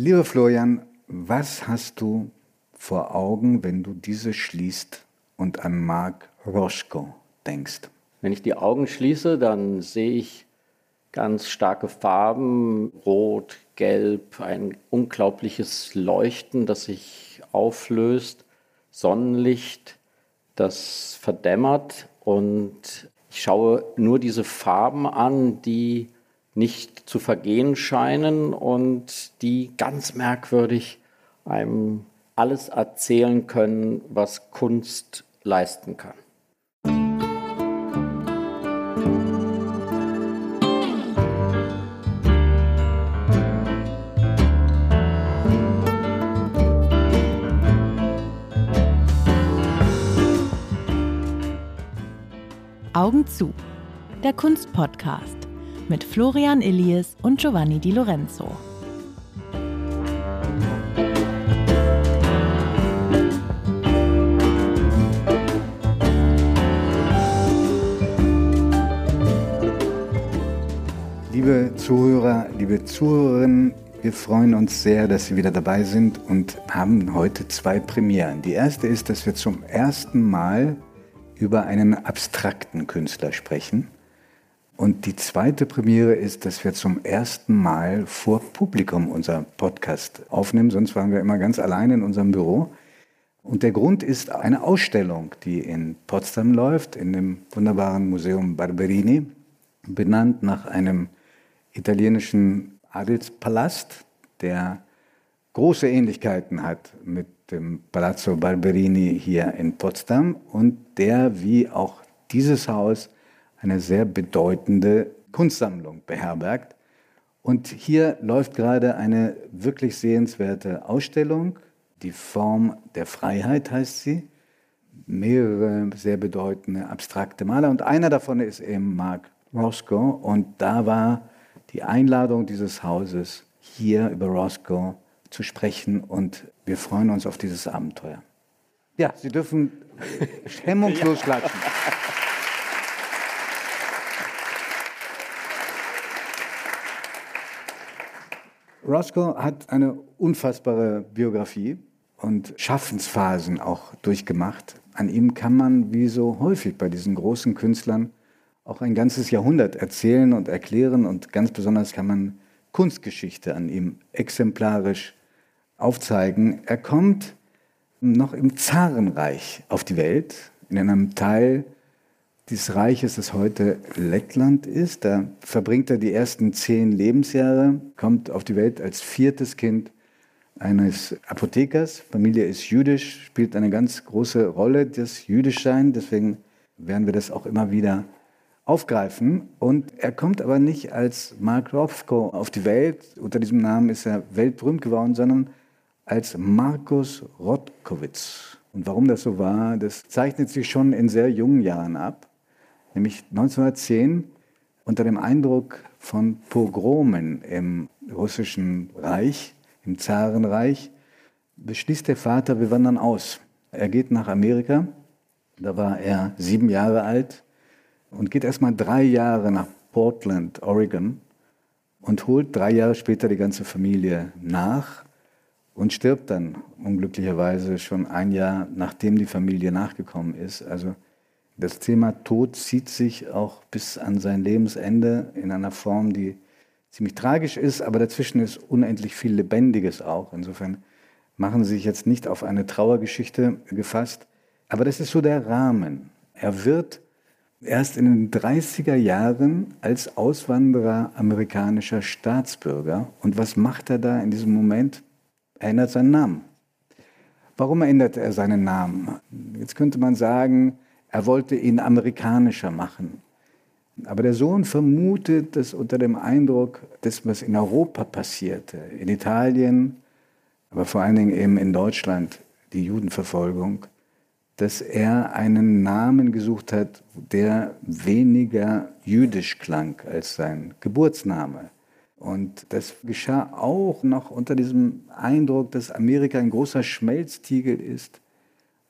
Lieber Florian, was hast du vor Augen, wenn du diese schließt und an Mark Roschko denkst? Wenn ich die Augen schließe, dann sehe ich ganz starke Farben, rot, gelb, ein unglaubliches Leuchten, das sich auflöst, Sonnenlicht, das verdämmert und ich schaue nur diese Farben an, die nicht zu vergehen scheinen und die ganz merkwürdig einem alles erzählen können, was Kunst leisten kann. Augen zu. Der Kunstpodcast mit Florian Illies und Giovanni Di Lorenzo. Liebe Zuhörer, liebe Zuhörerinnen, wir freuen uns sehr, dass Sie wieder dabei sind und haben heute zwei Premieren. Die erste ist, dass wir zum ersten Mal über einen abstrakten Künstler sprechen. Und die zweite Premiere ist, dass wir zum ersten Mal vor Publikum unser Podcast aufnehmen. Sonst waren wir immer ganz allein in unserem Büro. Und der Grund ist eine Ausstellung, die in Potsdam läuft, in dem wunderbaren Museum Barberini, benannt nach einem italienischen Adelspalast, der große Ähnlichkeiten hat mit dem Palazzo Barberini hier in Potsdam und der, wie auch dieses Haus, eine sehr bedeutende Kunstsammlung beherbergt. Und hier läuft gerade eine wirklich sehenswerte Ausstellung. Die Form der Freiheit heißt sie. Mehrere sehr bedeutende abstrakte Maler. Und einer davon ist eben Mark Roscoe. Und da war die Einladung dieses Hauses, hier über Roscoe zu sprechen und wir freuen uns auf dieses Abenteuer. Ja, Sie dürfen hemmungslos klatschen. Roscoe hat eine unfassbare Biografie und Schaffensphasen auch durchgemacht. An ihm kann man, wie so häufig bei diesen großen Künstlern, auch ein ganzes Jahrhundert erzählen und erklären und ganz besonders kann man Kunstgeschichte an ihm exemplarisch aufzeigen. Er kommt noch im Zarenreich auf die Welt, in einem Teil dieses Reiches, das heute Lettland ist. Da verbringt er die ersten zehn Lebensjahre, kommt auf die Welt als viertes Kind eines Apothekers. Familie ist jüdisch, spielt eine ganz große Rolle, das Jüdischsein. Deswegen werden wir das auch immer wieder aufgreifen. Und er kommt aber nicht als Mark Rothko auf die Welt. Unter diesem Namen ist er weltberühmt geworden, sondern als Markus Rotkowitz. Und warum das so war, das zeichnet sich schon in sehr jungen Jahren ab. Nämlich 1910 unter dem Eindruck von Pogromen im russischen Reich, im Zarenreich, beschließt der Vater, wir wandern aus. Er geht nach Amerika, da war er sieben Jahre alt und geht erstmal drei Jahre nach Portland, Oregon und holt drei Jahre später die ganze Familie nach und stirbt dann unglücklicherweise schon ein Jahr, nachdem die Familie nachgekommen ist. Also das Thema Tod zieht sich auch bis an sein Lebensende in einer Form, die ziemlich tragisch ist, aber dazwischen ist unendlich viel Lebendiges auch. Insofern machen Sie sich jetzt nicht auf eine Trauergeschichte gefasst, aber das ist so der Rahmen. Er wird erst in den 30er Jahren als Auswanderer amerikanischer Staatsbürger. Und was macht er da in diesem Moment? Er ändert seinen Namen. Warum ändert er seinen Namen? Jetzt könnte man sagen, er wollte ihn amerikanischer machen. Aber der Sohn vermutet, dass unter dem Eindruck des, was in Europa passierte, in Italien, aber vor allen Dingen eben in Deutschland, die Judenverfolgung, dass er einen Namen gesucht hat, der weniger jüdisch klang als sein Geburtsname. Und das geschah auch noch unter diesem Eindruck, dass Amerika ein großer Schmelztiegel ist.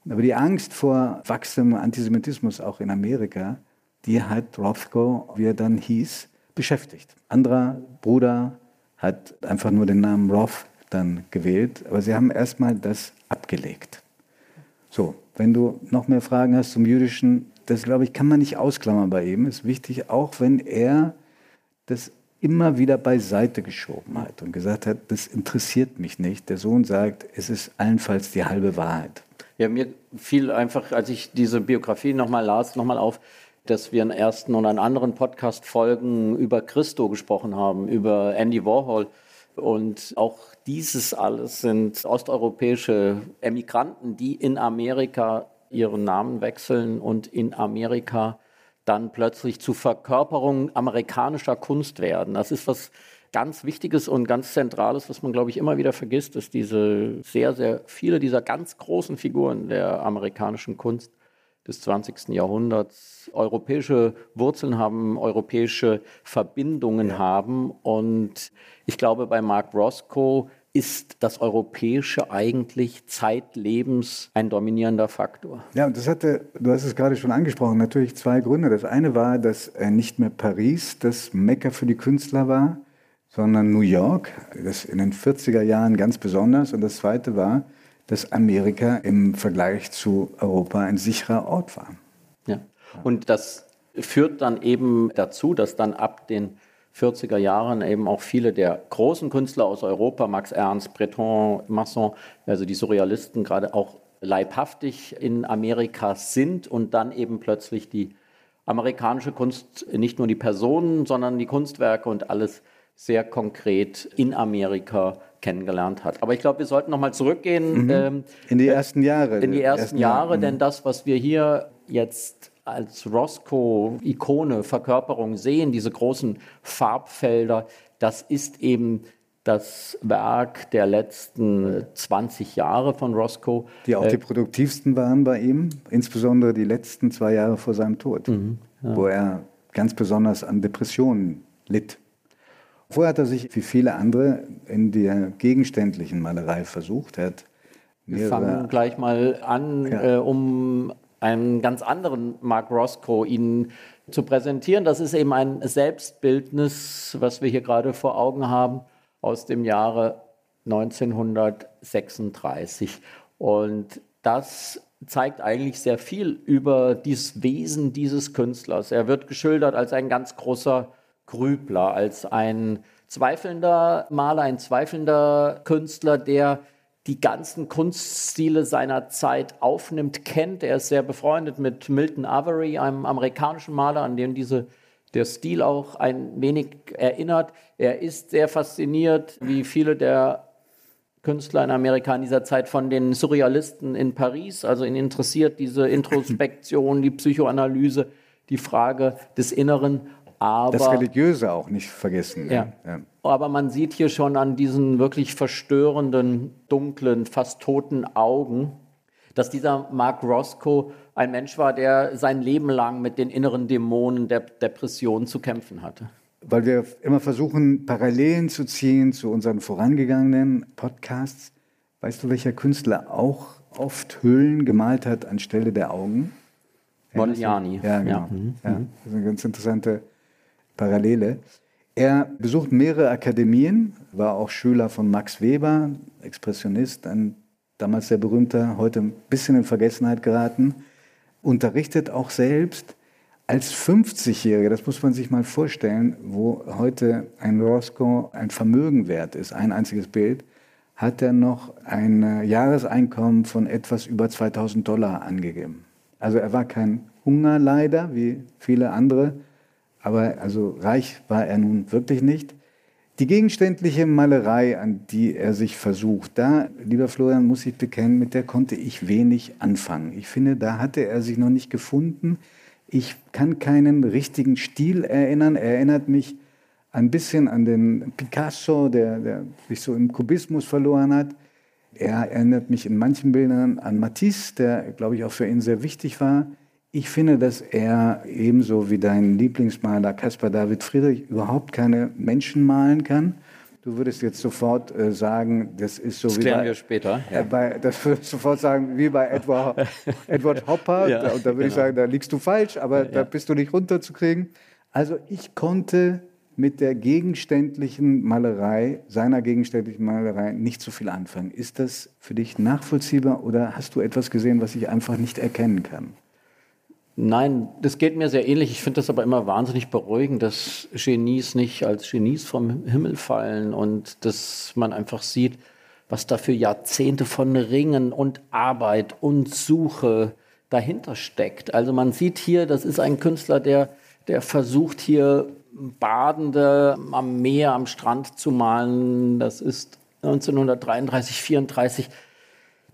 Aber die Angst vor wachsendem Antisemitismus auch in Amerika, die hat Rothko, wie er dann hieß, beschäftigt. Anderer Bruder hat einfach nur den Namen Roth dann gewählt, aber sie haben erstmal das abgelegt. So, wenn du noch mehr Fragen hast zum Jüdischen, das glaube ich, kann man nicht ausklammern bei ihm. Ist wichtig, auch wenn er das immer wieder beiseite geschoben hat und gesagt hat, das interessiert mich nicht. Der Sohn sagt, es ist allenfalls die halbe Wahrheit. Ja, mir fiel einfach, als ich diese Biografie nochmal las, nochmal auf, dass wir in ersten und an anderen Podcast-Folgen über Christo gesprochen haben, über Andy Warhol. Und auch dieses alles sind osteuropäische Emigranten, die in Amerika ihren Namen wechseln und in Amerika dann plötzlich zu Verkörperung amerikanischer Kunst werden. Das ist was ganz Wichtiges und ganz Zentrales, was man, glaube ich, immer wieder vergisst, dass diese sehr, sehr viele dieser ganz großen Figuren der amerikanischen Kunst des 20. Jahrhunderts europäische Wurzeln haben, europäische Verbindungen ja. haben. Und ich glaube, bei Mark Roscoe ist das Europäische eigentlich zeitlebens ein dominierender Faktor. Ja, und das hatte, du hast es gerade schon angesprochen, natürlich zwei Gründe. Das eine war, dass nicht mehr Paris das Mekka für die Künstler war, sondern New York, das in den 40er Jahren ganz besonders. Und das zweite war, dass Amerika im Vergleich zu Europa ein sicherer Ort war. Ja, und das führt dann eben dazu, dass dann ab den 40er Jahren eben auch viele der großen Künstler aus Europa, Max Ernst, Breton, Masson, also die Surrealisten gerade auch leibhaftig in Amerika sind und dann eben plötzlich die amerikanische Kunst, nicht nur die Personen, sondern die Kunstwerke und alles sehr konkret in Amerika kennengelernt hat. Aber ich glaube, wir sollten nochmal zurückgehen. Mhm. Ähm, in die ersten Jahre. In die ersten, ersten Jahre, Jahre, denn das, was wir hier jetzt als Roscoe-Ikone, Verkörperung sehen, diese großen Farbfelder, das ist eben das Werk der letzten 20 Jahre von Roscoe. Die auch äh, die produktivsten waren bei ihm, insbesondere die letzten zwei Jahre vor seinem Tod, mhm, ja. wo er ganz besonders an Depressionen litt. Vorher hat er sich wie viele andere in der gegenständlichen Malerei versucht. Er hat Wir fangen gleich mal an, ja. äh, um einen ganz anderen Mark Roscoe Ihnen zu präsentieren. Das ist eben ein Selbstbildnis, was wir hier gerade vor Augen haben, aus dem Jahre 1936. Und das zeigt eigentlich sehr viel über das Wesen dieses Künstlers. Er wird geschildert als ein ganz großer Grübler, als ein zweifelnder Maler, ein zweifelnder Künstler, der die ganzen Kunststile seiner Zeit aufnimmt, kennt. Er ist sehr befreundet mit Milton Avery, einem amerikanischen Maler, an den diese, der Stil auch ein wenig erinnert. Er ist sehr fasziniert, wie viele der Künstler in Amerika in dieser Zeit von den Surrealisten in Paris. Also ihn interessiert diese Introspektion, die Psychoanalyse, die Frage des Inneren. Aber, das Religiöse auch nicht vergessen. Ja. ja. Aber man sieht hier schon an diesen wirklich verstörenden, dunklen, fast toten Augen, dass dieser Mark Roscoe ein Mensch war, der sein Leben lang mit den inneren Dämonen der Depression zu kämpfen hatte. Weil wir immer versuchen, Parallelen zu ziehen zu unseren vorangegangenen Podcasts. Weißt du, welcher Künstler auch oft Höhlen gemalt hat anstelle der Augen? Modigliani. Ja, genau. Ja. Mhm. ja. Das ist eine ganz interessante Parallele. Er besucht mehrere Akademien, war auch Schüler von Max Weber, Expressionist, ein damals sehr berühmter, heute ein bisschen in Vergessenheit geraten, unterrichtet auch selbst als 50-Jähriger, das muss man sich mal vorstellen, wo heute ein Roscoe ein Vermögen wert ist, ein einziges Bild, hat er noch ein Jahreseinkommen von etwas über 2000 Dollar angegeben. Also er war kein Hungerleider wie viele andere, aber also reich war er nun wirklich nicht. Die gegenständliche Malerei, an die er sich versucht, da, lieber Florian, muss ich bekennen, mit der konnte ich wenig anfangen. Ich finde, da hatte er sich noch nicht gefunden. Ich kann keinen richtigen Stil erinnern. Er erinnert mich ein bisschen an den Picasso, der, der sich so im Kubismus verloren hat. Er erinnert mich in manchen Bildern an Matisse, der, glaube ich, auch für ihn sehr wichtig war. Ich finde, dass er ebenso wie dein Lieblingsmaler Caspar David Friedrich überhaupt keine Menschen malen kann. Du würdest jetzt sofort äh, sagen, das ist so das wie klären bei, wir später. Ja. Äh, bei, das würdest sofort sagen, wie bei Edward, Edward Hopper. ja, und da würde genau. ich sagen, da liegst du falsch, aber ja, da bist du nicht runterzukriegen. Also ich konnte mit der gegenständlichen Malerei, seiner gegenständlichen Malerei nicht so viel anfangen. Ist das für dich nachvollziehbar oder hast du etwas gesehen, was ich einfach nicht erkennen kann? Nein, das geht mir sehr ähnlich. Ich finde das aber immer wahnsinnig beruhigend, dass Genies nicht als Genies vom Himmel fallen und dass man einfach sieht, was da für Jahrzehnte von Ringen und Arbeit und Suche dahinter steckt. Also man sieht hier, das ist ein Künstler, der, der versucht hier Badende am Meer, am Strand zu malen. Das ist 1933, 34.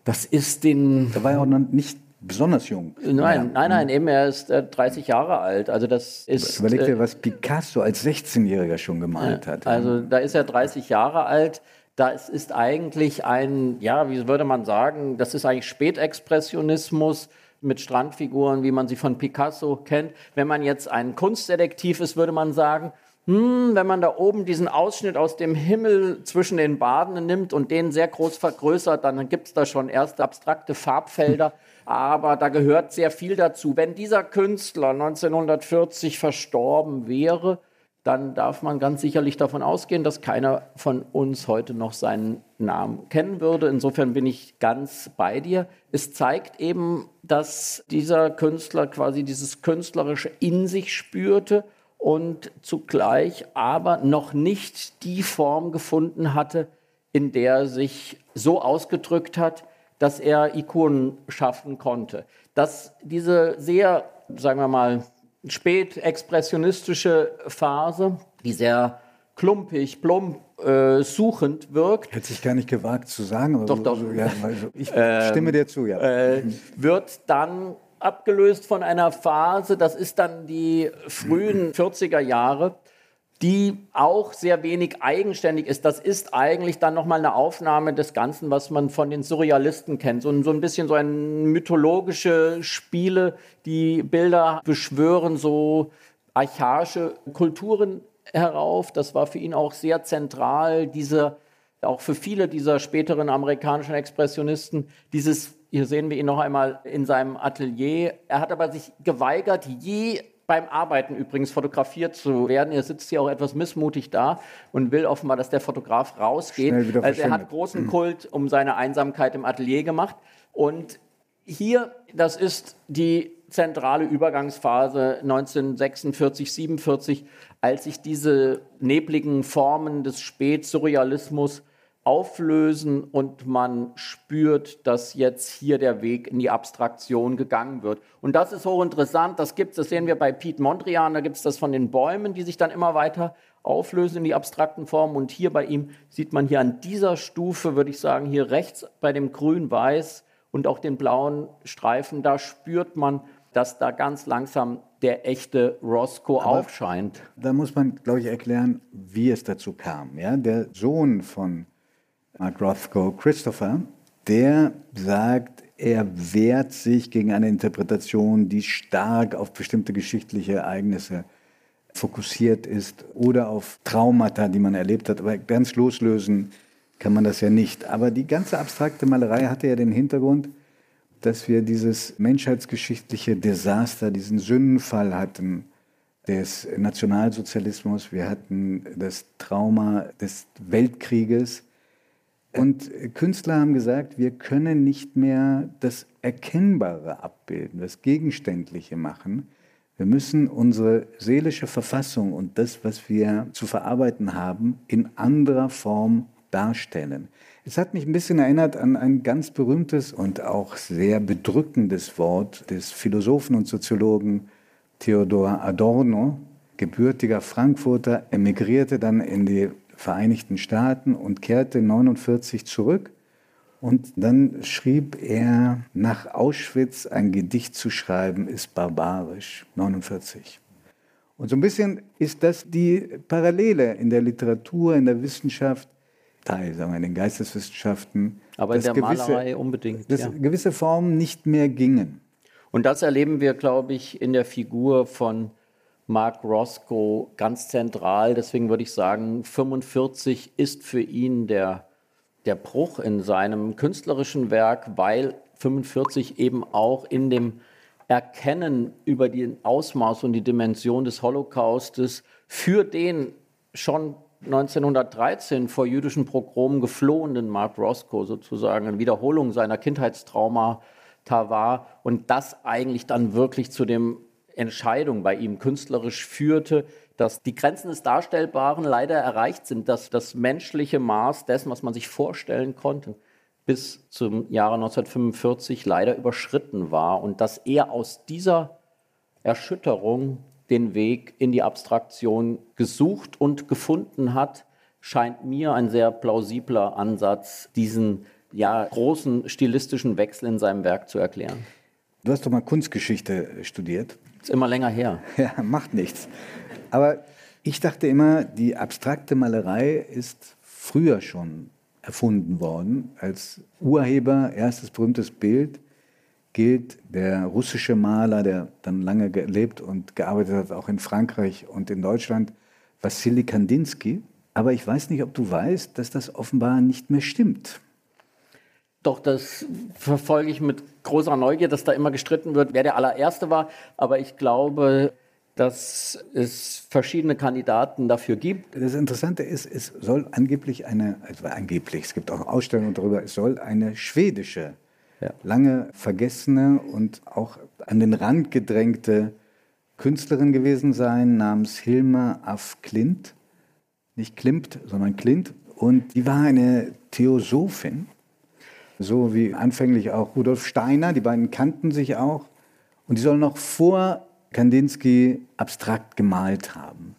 Das ist den. Da war er auch noch nicht besonders jung. Nein, nein, nein, eben er ist äh, 30 Jahre alt. Also das ist. Überleg dir, äh, was Picasso als 16-Jähriger schon gemalt hat. Also da ist er 30 Jahre alt. Das ist eigentlich ein, ja, wie würde man sagen, das ist eigentlich Spätexpressionismus mit Strandfiguren, wie man sie von Picasso kennt. Wenn man jetzt ein Kunstdetektiv ist, würde man sagen, hm, wenn man da oben diesen Ausschnitt aus dem Himmel zwischen den Badenden nimmt und den sehr groß vergrößert, dann gibt es da schon erste abstrakte Farbfelder. Aber da gehört sehr viel dazu. Wenn dieser Künstler 1940 verstorben wäre, dann darf man ganz sicherlich davon ausgehen, dass keiner von uns heute noch seinen Namen kennen würde. Insofern bin ich ganz bei dir. Es zeigt eben, dass dieser Künstler quasi dieses Künstlerische in sich spürte und zugleich aber noch nicht die Form gefunden hatte, in der er sich so ausgedrückt hat, dass er Ikonen schaffen konnte. Dass diese sehr, sagen wir mal, spätexpressionistische Phase, die sehr klumpig, plump, äh, suchend wirkt. Hätte ich gar nicht gewagt zu sagen. Aber doch, doch. So, ja, also ich ähm, stimme dir zu, ja. Äh, wird dann abgelöst von einer Phase, das ist dann die frühen 40er Jahre, die auch sehr wenig eigenständig ist. Das ist eigentlich dann nochmal eine Aufnahme des Ganzen, was man von den Surrealisten kennt. So, so ein bisschen so ein mythologische Spiele, die Bilder beschwören so archaische Kulturen herauf. Das war für ihn auch sehr zentral, diese, auch für viele dieser späteren amerikanischen Expressionisten, dieses, hier sehen wir ihn noch einmal in seinem Atelier. Er hat aber sich geweigert, je beim Arbeiten übrigens fotografiert zu werden. Er sitzt hier auch etwas missmutig da und will offenbar, dass der Fotograf rausgeht. Also er hat großen Kult um seine Einsamkeit im Atelier gemacht. Und hier, das ist die zentrale Übergangsphase 1946, 47, als sich diese nebligen Formen des Spätsurrealismus auflösen und man spürt, dass jetzt hier der Weg in die Abstraktion gegangen wird. Und das ist hochinteressant, das gibt das sehen wir bei Piet Mondrian, da gibt es das von den Bäumen, die sich dann immer weiter auflösen in die abstrakten Formen. Und hier bei ihm sieht man hier an dieser Stufe, würde ich sagen, hier rechts bei dem Grün-Weiß und auch den blauen Streifen, da spürt man, dass da ganz langsam der echte Roscoe Aber aufscheint. Da muss man, glaube ich, erklären, wie es dazu kam. Ja? Der Sohn von Mark Rothko Christopher, der sagt, er wehrt sich gegen eine Interpretation, die stark auf bestimmte geschichtliche Ereignisse fokussiert ist oder auf Traumata, die man erlebt hat. Aber ganz loslösen kann man das ja nicht. Aber die ganze abstrakte Malerei hatte ja den Hintergrund, dass wir dieses menschheitsgeschichtliche Desaster, diesen Sündenfall hatten des Nationalsozialismus, wir hatten das Trauma des Weltkrieges und Künstler haben gesagt, wir können nicht mehr das Erkennbare abbilden, das Gegenständliche machen. Wir müssen unsere seelische Verfassung und das, was wir zu verarbeiten haben, in anderer Form darstellen. Es hat mich ein bisschen erinnert an ein ganz berühmtes und auch sehr bedrückendes Wort des Philosophen und Soziologen Theodor Adorno, gebürtiger Frankfurter, emigrierte dann in die Vereinigten Staaten und kehrte 49 zurück. Und dann schrieb er, nach Auschwitz ein Gedicht zu schreiben, ist barbarisch, 49. Und so ein bisschen ist das die Parallele in der Literatur, in der Wissenschaft, Teil, sagen wir, in den Geisteswissenschaften. Aber in der gewisse, Malerei unbedingt. Dass ja. gewisse Formen nicht mehr gingen. Und das erleben wir, glaube ich, in der Figur von Mark Roscoe ganz zentral. Deswegen würde ich sagen, 45 ist für ihn der, der Bruch in seinem künstlerischen Werk, weil 45 eben auch in dem Erkennen über den Ausmaß und die Dimension des Holocaustes, für den schon 1913 vor jüdischen Progromen geflohenen Mark Roscoe sozusagen eine Wiederholung seiner Kindheitstraumata war und das eigentlich dann wirklich zu dem Entscheidung bei ihm künstlerisch führte, dass die Grenzen des Darstellbaren leider erreicht sind, dass das menschliche Maß dessen, was man sich vorstellen konnte, bis zum Jahre 1945 leider überschritten war und dass er aus dieser Erschütterung den Weg in die Abstraktion gesucht und gefunden hat, scheint mir ein sehr plausibler Ansatz, diesen ja, großen stilistischen Wechsel in seinem Werk zu erklären. Du hast doch mal Kunstgeschichte studiert. Ist immer länger her. Ja, macht nichts. Aber ich dachte immer, die abstrakte Malerei ist früher schon erfunden worden. Als Urheber, erstes berühmtes Bild, gilt der russische Maler, der dann lange gelebt und gearbeitet hat, auch in Frankreich und in Deutschland, Wassily Kandinsky. Aber ich weiß nicht, ob du weißt, dass das offenbar nicht mehr stimmt. Doch, das verfolge ich mit großer Neugier, dass da immer gestritten wird, wer der allererste war. Aber ich glaube, dass es verschiedene Kandidaten dafür gibt. Das Interessante ist, es soll angeblich eine, also angeblich, es gibt auch Ausstellungen darüber, es soll eine schwedische ja. lange vergessene und auch an den Rand gedrängte Künstlerin gewesen sein, namens Hilma af Klint. Nicht Klimt, sondern Klint. Und die war eine Theosophin, so wie anfänglich auch Rudolf Steiner. Die beiden kannten sich auch. Und die soll noch vor Kandinsky abstrakt gemalt haben.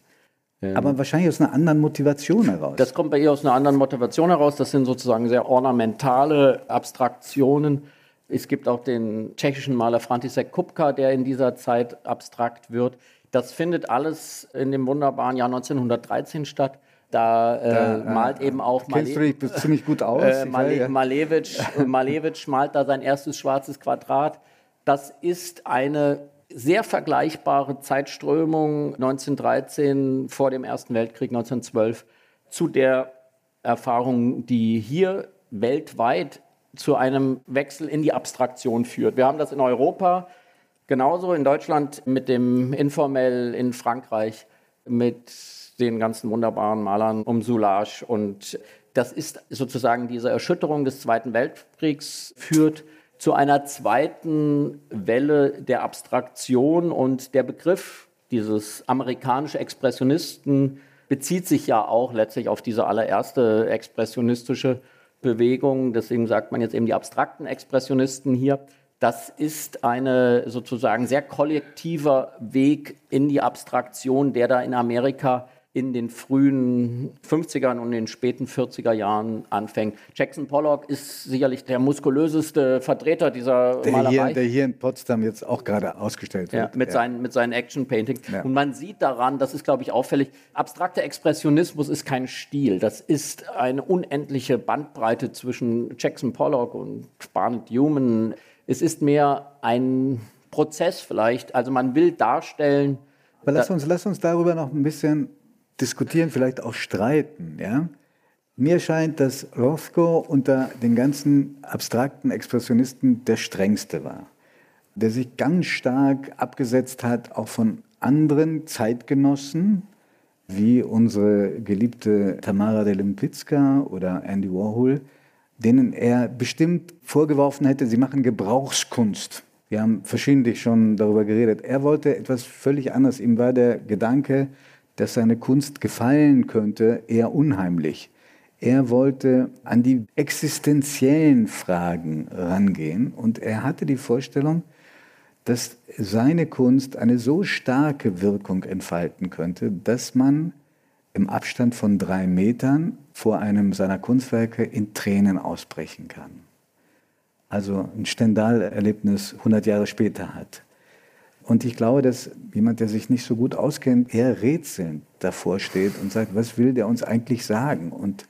Aber wahrscheinlich aus einer anderen Motivation heraus. Das kommt bei ihr aus einer anderen Motivation heraus. Das sind sozusagen sehr ornamentale Abstraktionen. Es gibt auch den tschechischen Maler František Kupka, der in dieser Zeit abstrakt wird. Das findet alles in dem wunderbaren Jahr 1913 statt. Da, äh, da äh, malt eben auch Male du ziemlich gut aus? Äh, Male ja. Malevich, Malevich malt da sein erstes schwarzes Quadrat. Das ist eine sehr vergleichbare Zeitströmung 1913 vor dem Ersten Weltkrieg 1912 zu der Erfahrung, die hier weltweit zu einem Wechsel in die Abstraktion führt. Wir haben das in Europa genauso, in Deutschland mit dem Informell, in Frankreich mit den ganzen wunderbaren Malern um Soulage. Und das ist sozusagen diese Erschütterung des Zweiten Weltkriegs führt zu einer zweiten Welle der Abstraktion und der Begriff dieses amerikanische Expressionisten bezieht sich ja auch letztlich auf diese allererste expressionistische Bewegung, deswegen sagt man jetzt eben die abstrakten Expressionisten hier. Das ist eine sozusagen sehr kollektiver Weg in die Abstraktion, der da in Amerika in den frühen 50ern und in den späten 40er Jahren anfängt. Jackson Pollock ist sicherlich der muskulöseste Vertreter dieser der Malerei. Hier, der hier in Potsdam jetzt auch gerade ausgestellt wird. Ja, mit, ja. Seinen, mit seinen Action-Paintings. Ja. Und man sieht daran, das ist, glaube ich, auffällig, abstrakter Expressionismus ist kein Stil. Das ist eine unendliche Bandbreite zwischen Jackson Pollock und Barnett Human. Es ist mehr ein Prozess vielleicht. Also man will darstellen... Aber lass uns, lass uns darüber noch ein bisschen diskutieren, vielleicht auch streiten. Ja? Mir scheint, dass Rothko unter den ganzen abstrakten Expressionisten der strengste war, der sich ganz stark abgesetzt hat, auch von anderen Zeitgenossen, wie unsere geliebte Tamara de Limpicka oder Andy Warhol, denen er bestimmt vorgeworfen hätte, sie machen Gebrauchskunst. Wir haben verschiedentlich schon darüber geredet. Er wollte etwas völlig anderes. Ihm war der Gedanke, dass seine Kunst gefallen könnte, eher unheimlich. Er wollte an die existenziellen Fragen rangehen und er hatte die Vorstellung, dass seine Kunst eine so starke Wirkung entfalten könnte, dass man im Abstand von drei Metern vor einem seiner Kunstwerke in Tränen ausbrechen kann. Also ein Stendhal-Erlebnis 100 Jahre später hat. Und ich glaube, dass jemand, der sich nicht so gut auskennt, eher rätselnd davor steht und sagt, was will der uns eigentlich sagen? Und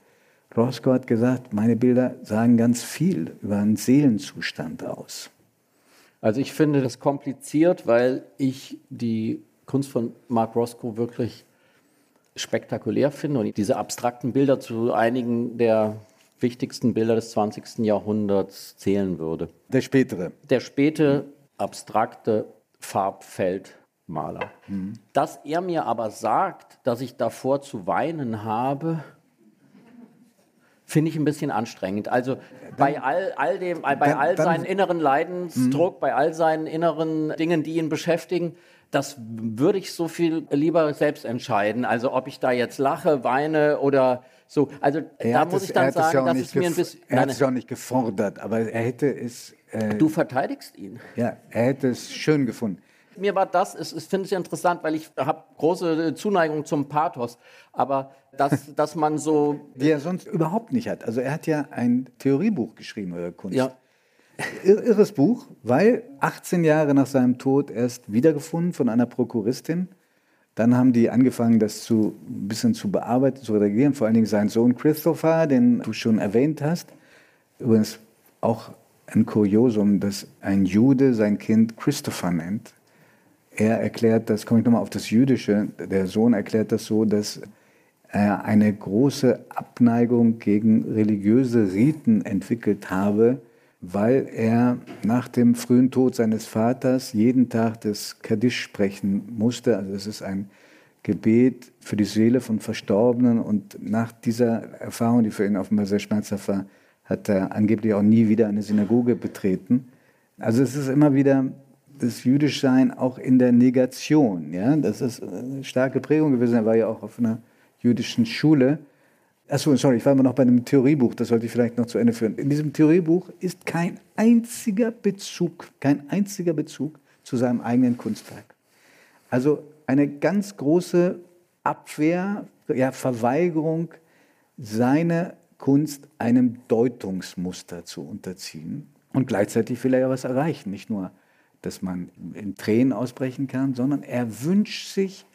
Roscoe hat gesagt, meine Bilder sagen ganz viel über einen Seelenzustand aus. Also ich finde das kompliziert, weil ich die Kunst von Mark Roscoe wirklich spektakulär finde und diese abstrakten Bilder zu einigen der wichtigsten Bilder des 20. Jahrhunderts zählen würde. Der spätere. Der späte, abstrakte Farbfeld Maler. Mhm. Dass er mir aber sagt, dass ich davor zu weinen habe, finde ich ein bisschen anstrengend. Also bei all, all dem, bei dann, all seinen dann, inneren Leidensdruck, mh. bei all seinen inneren Dingen, die ihn beschäftigen, das würde ich so viel lieber selbst entscheiden. Also ob ich da jetzt lache, weine oder so. Also er da muss es, ich dann sagen, dass es mir ein bisschen. Er hat es ja auch nicht gefordert, aber er hätte es. Äh, du verteidigst ihn. Ja, er hätte es schön gefunden mir war das, ich, ich finde es interessant, weil ich habe große Zuneigung zum Pathos, aber dass, dass man so... Die er sonst überhaupt nicht hat. Also er hat ja ein Theoriebuch geschrieben über Kunst. Ja. Irres Buch, weil 18 Jahre nach seinem Tod erst wiedergefunden von einer Prokuristin. Dann haben die angefangen, das zu, ein bisschen zu bearbeiten, zu reagieren. Vor allen Dingen sein Sohn Christopher, den du schon erwähnt hast. Übrigens auch ein Kuriosum, dass ein Jude sein Kind Christopher nennt. Er erklärt das, komme ich nochmal auf das Jüdische, der Sohn erklärt das so, dass er eine große Abneigung gegen religiöse Riten entwickelt habe, weil er nach dem frühen Tod seines Vaters jeden Tag das Kaddisch sprechen musste. Also es ist ein Gebet für die Seele von Verstorbenen und nach dieser Erfahrung, die für ihn offenbar sehr schmerzhaft war, hat er angeblich auch nie wieder eine Synagoge betreten. Also es ist immer wieder das Jüdischsein auch in der Negation. Ja? Das ist eine starke Prägung gewesen. Er war ja auch auf einer jüdischen Schule. Achso, sorry, ich war immer noch bei einem Theoriebuch, das sollte ich vielleicht noch zu Ende führen. In diesem Theoriebuch ist kein einziger Bezug, kein einziger Bezug zu seinem eigenen Kunstwerk. Also eine ganz große Abwehr, ja, Verweigerung, seine Kunst einem Deutungsmuster zu unterziehen. Und gleichzeitig will er ja was erreichen, nicht nur dass man in Tränen ausbrechen kann, sondern er wünscht sich,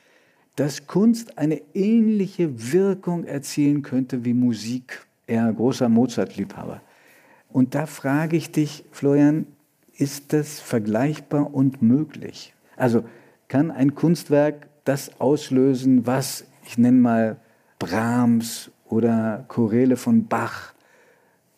dass Kunst eine ähnliche Wirkung erzielen könnte wie Musik. Er großer Mozart-Liebhaber. Und da frage ich dich, Florian, ist das vergleichbar und möglich? Also kann ein Kunstwerk das auslösen, was ich nenne mal Brahms oder Choräle von Bach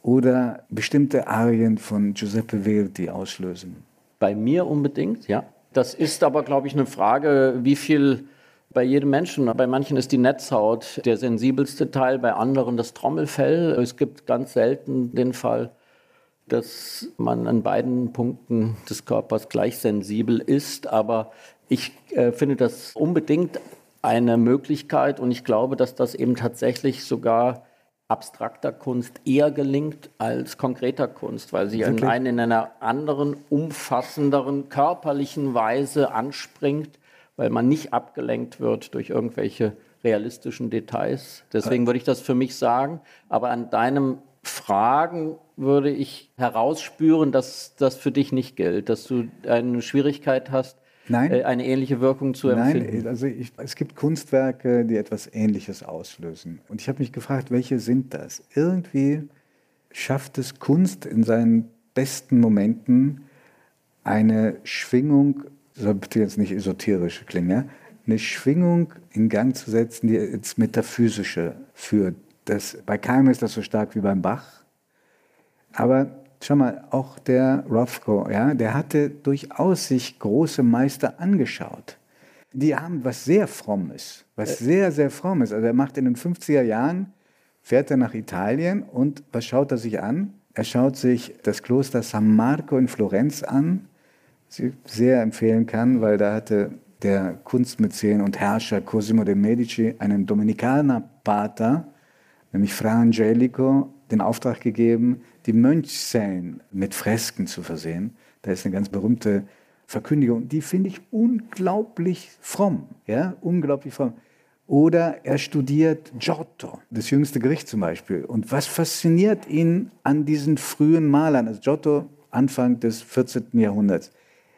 oder bestimmte Arien von Giuseppe Verdi auslösen? Bei mir unbedingt, ja. Das ist aber, glaube ich, eine Frage, wie viel bei jedem Menschen. Bei manchen ist die Netzhaut der sensibelste Teil, bei anderen das Trommelfell. Es gibt ganz selten den Fall, dass man an beiden Punkten des Körpers gleich sensibel ist. Aber ich äh, finde das unbedingt eine Möglichkeit und ich glaube, dass das eben tatsächlich sogar abstrakter Kunst eher gelingt als konkreter Kunst, weil sie in, einen, in einer anderen, umfassenderen, körperlichen Weise anspringt, weil man nicht abgelenkt wird durch irgendwelche realistischen Details. Deswegen würde ich das für mich sagen. Aber an deinem Fragen würde ich herausspüren, dass das für dich nicht gilt, dass du eine Schwierigkeit hast, Nein. Äh, eine ähnliche Wirkung zu empfinden? Nein, also ich, es gibt Kunstwerke, die etwas Ähnliches auslösen. Und ich habe mich gefragt, welche sind das? Irgendwie schafft es Kunst in seinen besten Momenten eine Schwingung, soll bitte jetzt nicht esoterisch klingen, ja? eine Schwingung in Gang zu setzen, die ins Metaphysische führt. Das, bei keinem ist das so stark wie beim Bach. Aber Schau mal, auch der Rothko, ja, der hatte durchaus sich große Meister angeschaut. Die haben was sehr Frommes, was äh. sehr, sehr Frommes. Also er macht in den 50er Jahren, fährt er nach Italien und was schaut er sich an? Er schaut sich das Kloster San Marco in Florenz an, sehr empfehlen kann, weil da hatte der Kunstmäzen und Herrscher Cosimo de' Medici einen Dominikanerpater, nämlich Fra Angelico, den Auftrag gegeben, die Mönchszellen mit Fresken zu versehen. Da ist eine ganz berühmte Verkündigung, die finde ich unglaublich fromm, ja, unglaublich fromm. Oder er studiert Giotto, das jüngste Gericht zum Beispiel. Und was fasziniert ihn an diesen frühen Malern, also Giotto Anfang des 14. Jahrhunderts?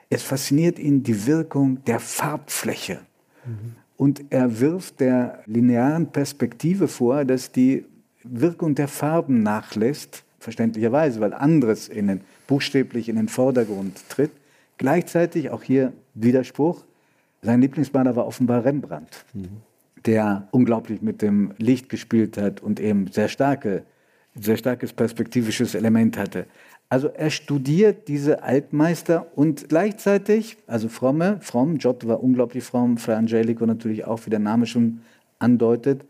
Es fasziniert ihn die Wirkung der Farbfläche. Mhm. Und er wirft der linearen Perspektive vor, dass die Wirkung der Farben nachlässt verständlicherweise, weil anderes in den, buchstäblich in den Vordergrund tritt. Gleichzeitig, auch hier Widerspruch, sein Lieblingsmaler war offenbar Rembrandt, mhm. der unglaublich mit dem Licht gespielt hat und eben sehr starke sehr starkes perspektivisches Element hatte. Also er studiert diese Altmeister und gleichzeitig, also fromme, fromm, Giotto war unglaublich fromm, Fra Angelico natürlich auch, wie der Name schon andeutet.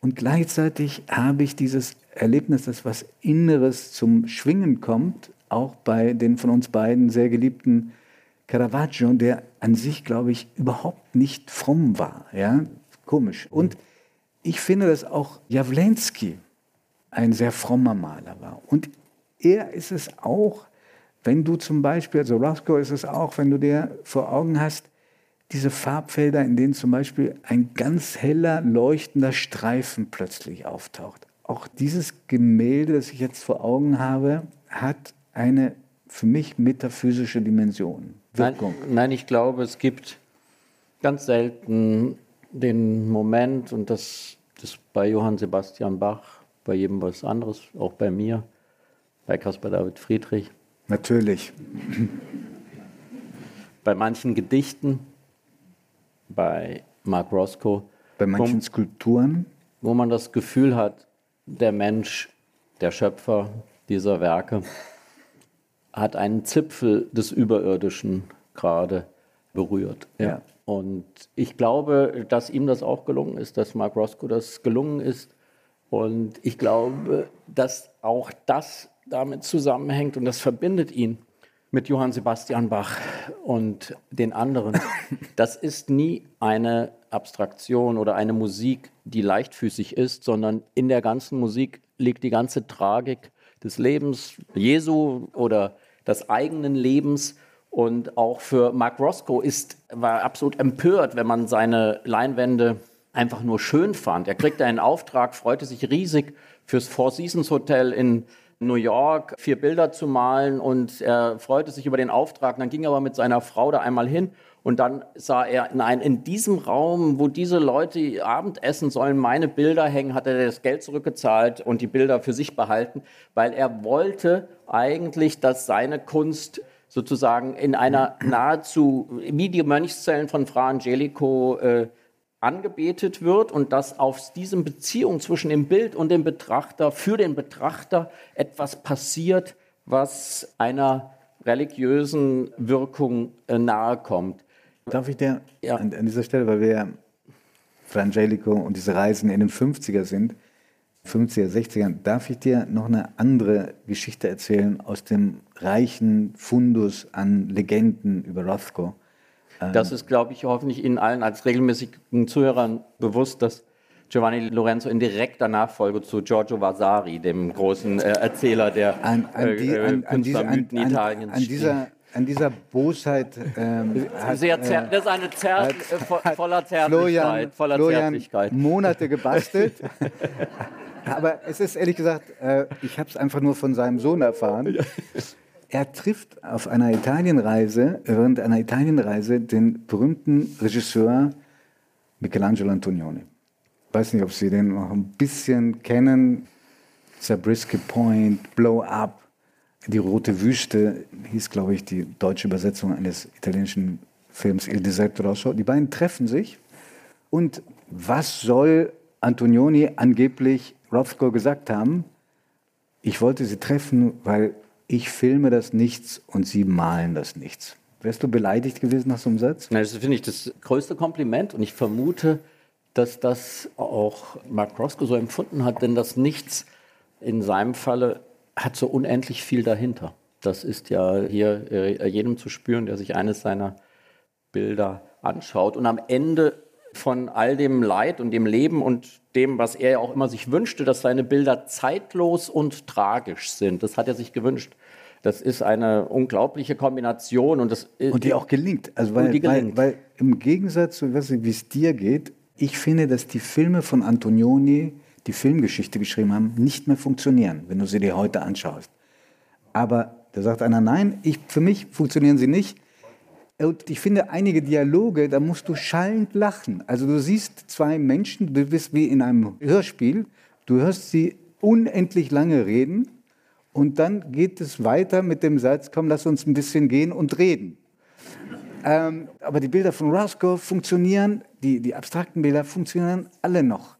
Und gleichzeitig habe ich dieses Erlebnis, dass was Inneres zum Schwingen kommt, auch bei den von uns beiden sehr geliebten Caravaggio, der an sich, glaube ich, überhaupt nicht fromm war. Ja? Komisch. Und ich finde, dass auch Jawlensky ein sehr frommer Maler war. Und er ist es auch, wenn du zum Beispiel, also Roscoe ist es auch, wenn du dir vor Augen hast, diese Farbfelder, in denen zum Beispiel ein ganz heller, leuchtender Streifen plötzlich auftaucht. Auch dieses Gemälde, das ich jetzt vor Augen habe, hat eine für mich metaphysische Dimension. Wirkung. Nein, nein, ich glaube, es gibt ganz selten den Moment, und das ist bei Johann Sebastian Bach, bei jedem was anderes, auch bei mir, bei Caspar David Friedrich. Natürlich. Bei manchen Gedichten, bei Mark Roscoe. Bei manchen wo, Skulpturen. Wo man das Gefühl hat, der Mensch, der Schöpfer dieser Werke, hat einen Zipfel des Überirdischen gerade berührt. Ja. ja. Und ich glaube, dass ihm das auch gelungen ist, dass Mark Roscoe das gelungen ist. Und ich glaube, dass auch das damit zusammenhängt und das verbindet ihn mit Johann Sebastian Bach und den anderen. Das ist nie eine Abstraktion oder eine Musik, die leichtfüßig ist, sondern in der ganzen Musik liegt die ganze Tragik des Lebens Jesu oder des eigenen Lebens. Und auch für Mark Roscoe ist, war absolut empört, wenn man seine Leinwände einfach nur schön fand. Er kriegte einen Auftrag, freute sich riesig fürs Four Seasons Hotel in New York vier Bilder zu malen und er freute sich über den Auftrag. Dann ging er aber mit seiner Frau da einmal hin und dann sah er, nein, in diesem Raum, wo diese Leute Abendessen sollen, meine Bilder hängen, hat er das Geld zurückgezahlt und die Bilder für sich behalten, weil er wollte eigentlich, dass seine Kunst sozusagen in einer nahezu, wie die Mönchszellen von Fra Angelico, äh, angebetet wird und dass aus diesem Beziehung zwischen dem Bild und dem Betrachter für den Betrachter etwas passiert, was einer religiösen Wirkung äh, nahe kommt. Darf ich dir ja. an, an, dieser Stelle, weil wir Frangelico und diese Reisen in den 50er sind, 50er, 60er, darf ich dir noch eine andere Geschichte erzählen aus dem reichen Fundus an Legenden über Rothko? Das ist, glaube ich, hoffentlich Ihnen allen als regelmäßigen Zuhörern bewusst, dass Giovanni Lorenzo in direkter Nachfolge zu Giorgio Vasari, dem großen äh, Erzähler der an, an die, äh, an, an diese, Italiens an, dieser, an dieser Bosheit. Ähm, hat, Sehr äh, das ist eine Zer hat, äh, voller Zärtlichkeit. Florian, voller Florian Zärtlichkeit. Monate gebastelt. Aber es ist ehrlich gesagt, äh, ich habe es einfach nur von seinem Sohn erfahren. Er trifft auf einer Italienreise, während einer Italienreise, den berühmten Regisseur Michelangelo Antonioni. Ich weiß nicht, ob Sie den noch ein bisschen kennen. Zabriskie Point, Blow Up, Die Rote Wüste hieß, glaube ich, die deutsche Übersetzung eines italienischen Films Il Deserto Rosso. Die beiden treffen sich. Und was soll Antonioni angeblich Rothko gesagt haben? Ich wollte sie treffen, weil ich filme das Nichts und Sie malen das Nichts. Wärst du beleidigt gewesen nach so einem Satz? Das finde ich das größte Kompliment und ich vermute, dass das auch Mark Roscoe so empfunden hat, denn das Nichts in seinem Falle hat so unendlich viel dahinter. Das ist ja hier äh, jedem zu spüren, der sich eines seiner Bilder anschaut. Und am Ende von all dem Leid und dem Leben und dem, was er ja auch immer sich wünschte, dass seine Bilder zeitlos und tragisch sind. Das hat er sich gewünscht. Das ist eine unglaubliche Kombination und das und die auch gelingt. Also weil, gelingt. weil, weil im Gegensatz zu wie es dir geht, ich finde, dass die Filme von Antonioni, die Filmgeschichte geschrieben haben, nicht mehr funktionieren, wenn du sie dir heute anschaust. Aber da sagt einer, nein, ich, für mich funktionieren sie nicht. Und ich finde einige Dialoge, da musst du schallend lachen. Also du siehst zwei Menschen, du bist wie in einem Hörspiel, du hörst sie unendlich lange reden und dann geht es weiter mit dem Satz, komm, lass uns ein bisschen gehen und reden. Ähm, aber die Bilder von Roscoe funktionieren, die, die abstrakten Bilder funktionieren alle noch.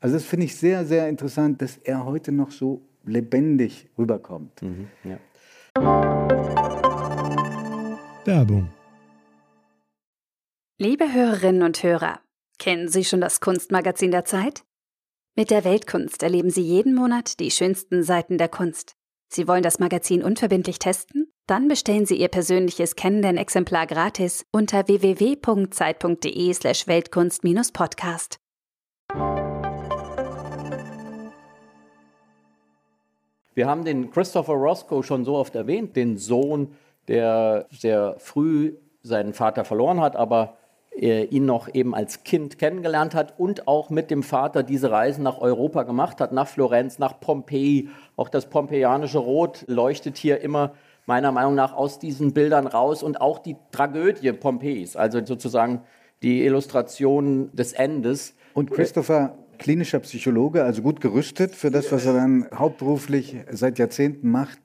Also das finde ich sehr, sehr interessant, dass er heute noch so lebendig rüberkommt. Mhm, ja. Werbung. Liebe Hörerinnen und Hörer, kennen Sie schon das Kunstmagazin der Zeit? Mit der Weltkunst erleben Sie jeden Monat die schönsten Seiten der Kunst. Sie wollen das Magazin unverbindlich testen? Dann bestellen Sie Ihr persönliches Kennenden-Exemplar gratis unter www.zeit.de/slash Weltkunst-Podcast. Wir haben den Christopher Roscoe schon so oft erwähnt, den Sohn, der sehr früh seinen Vater verloren hat, aber ihn noch eben als Kind kennengelernt hat und auch mit dem Vater diese Reisen nach Europa gemacht hat, nach Florenz, nach Pompeji. Auch das pompeianische Rot leuchtet hier immer meiner Meinung nach aus diesen Bildern raus und auch die Tragödie Pompeis, also sozusagen die Illustration des Endes. Und Christopher, klinischer Psychologe, also gut gerüstet für das, was er dann hauptberuflich seit Jahrzehnten macht.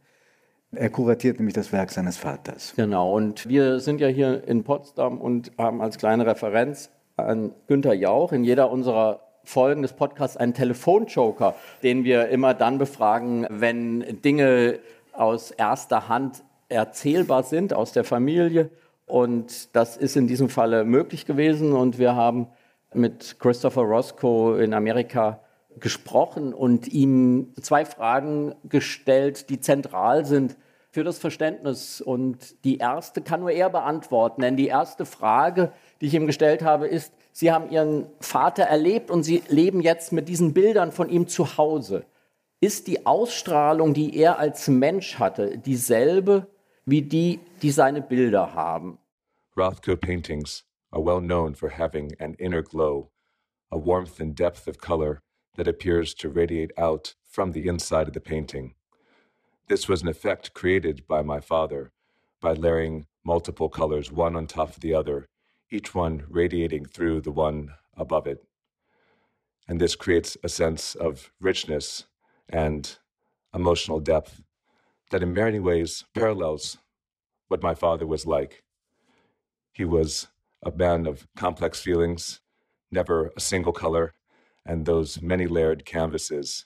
Er kuratiert nämlich das Werk seines Vaters. Genau, und wir sind ja hier in Potsdam und haben als kleine Referenz an Günter Jauch in jeder unserer Folgen des Podcasts einen Telefonjoker, den wir immer dann befragen, wenn Dinge aus erster Hand erzählbar sind aus der Familie. Und das ist in diesem Falle möglich gewesen. Und wir haben mit Christopher Roscoe in Amerika gesprochen und ihm zwei Fragen gestellt, die zentral sind für das Verständnis. Und die erste kann nur er beantworten, denn die erste Frage, die ich ihm gestellt habe, ist, Sie haben Ihren Vater erlebt und Sie leben jetzt mit diesen Bildern von ihm zu Hause. Ist die Ausstrahlung, die er als Mensch hatte, dieselbe wie die, die seine Bilder haben? Rothko paintings are well known for having an inner glow, a warmth and depth of color that appears to radiate out from the inside of the painting. This was an effect created by my father by layering multiple colors one on top of the other, each one radiating through the one above it. And this creates a sense of richness and emotional depth that in many ways parallels what my father was like. He was a man of complex feelings, never a single color, and those many layered canvases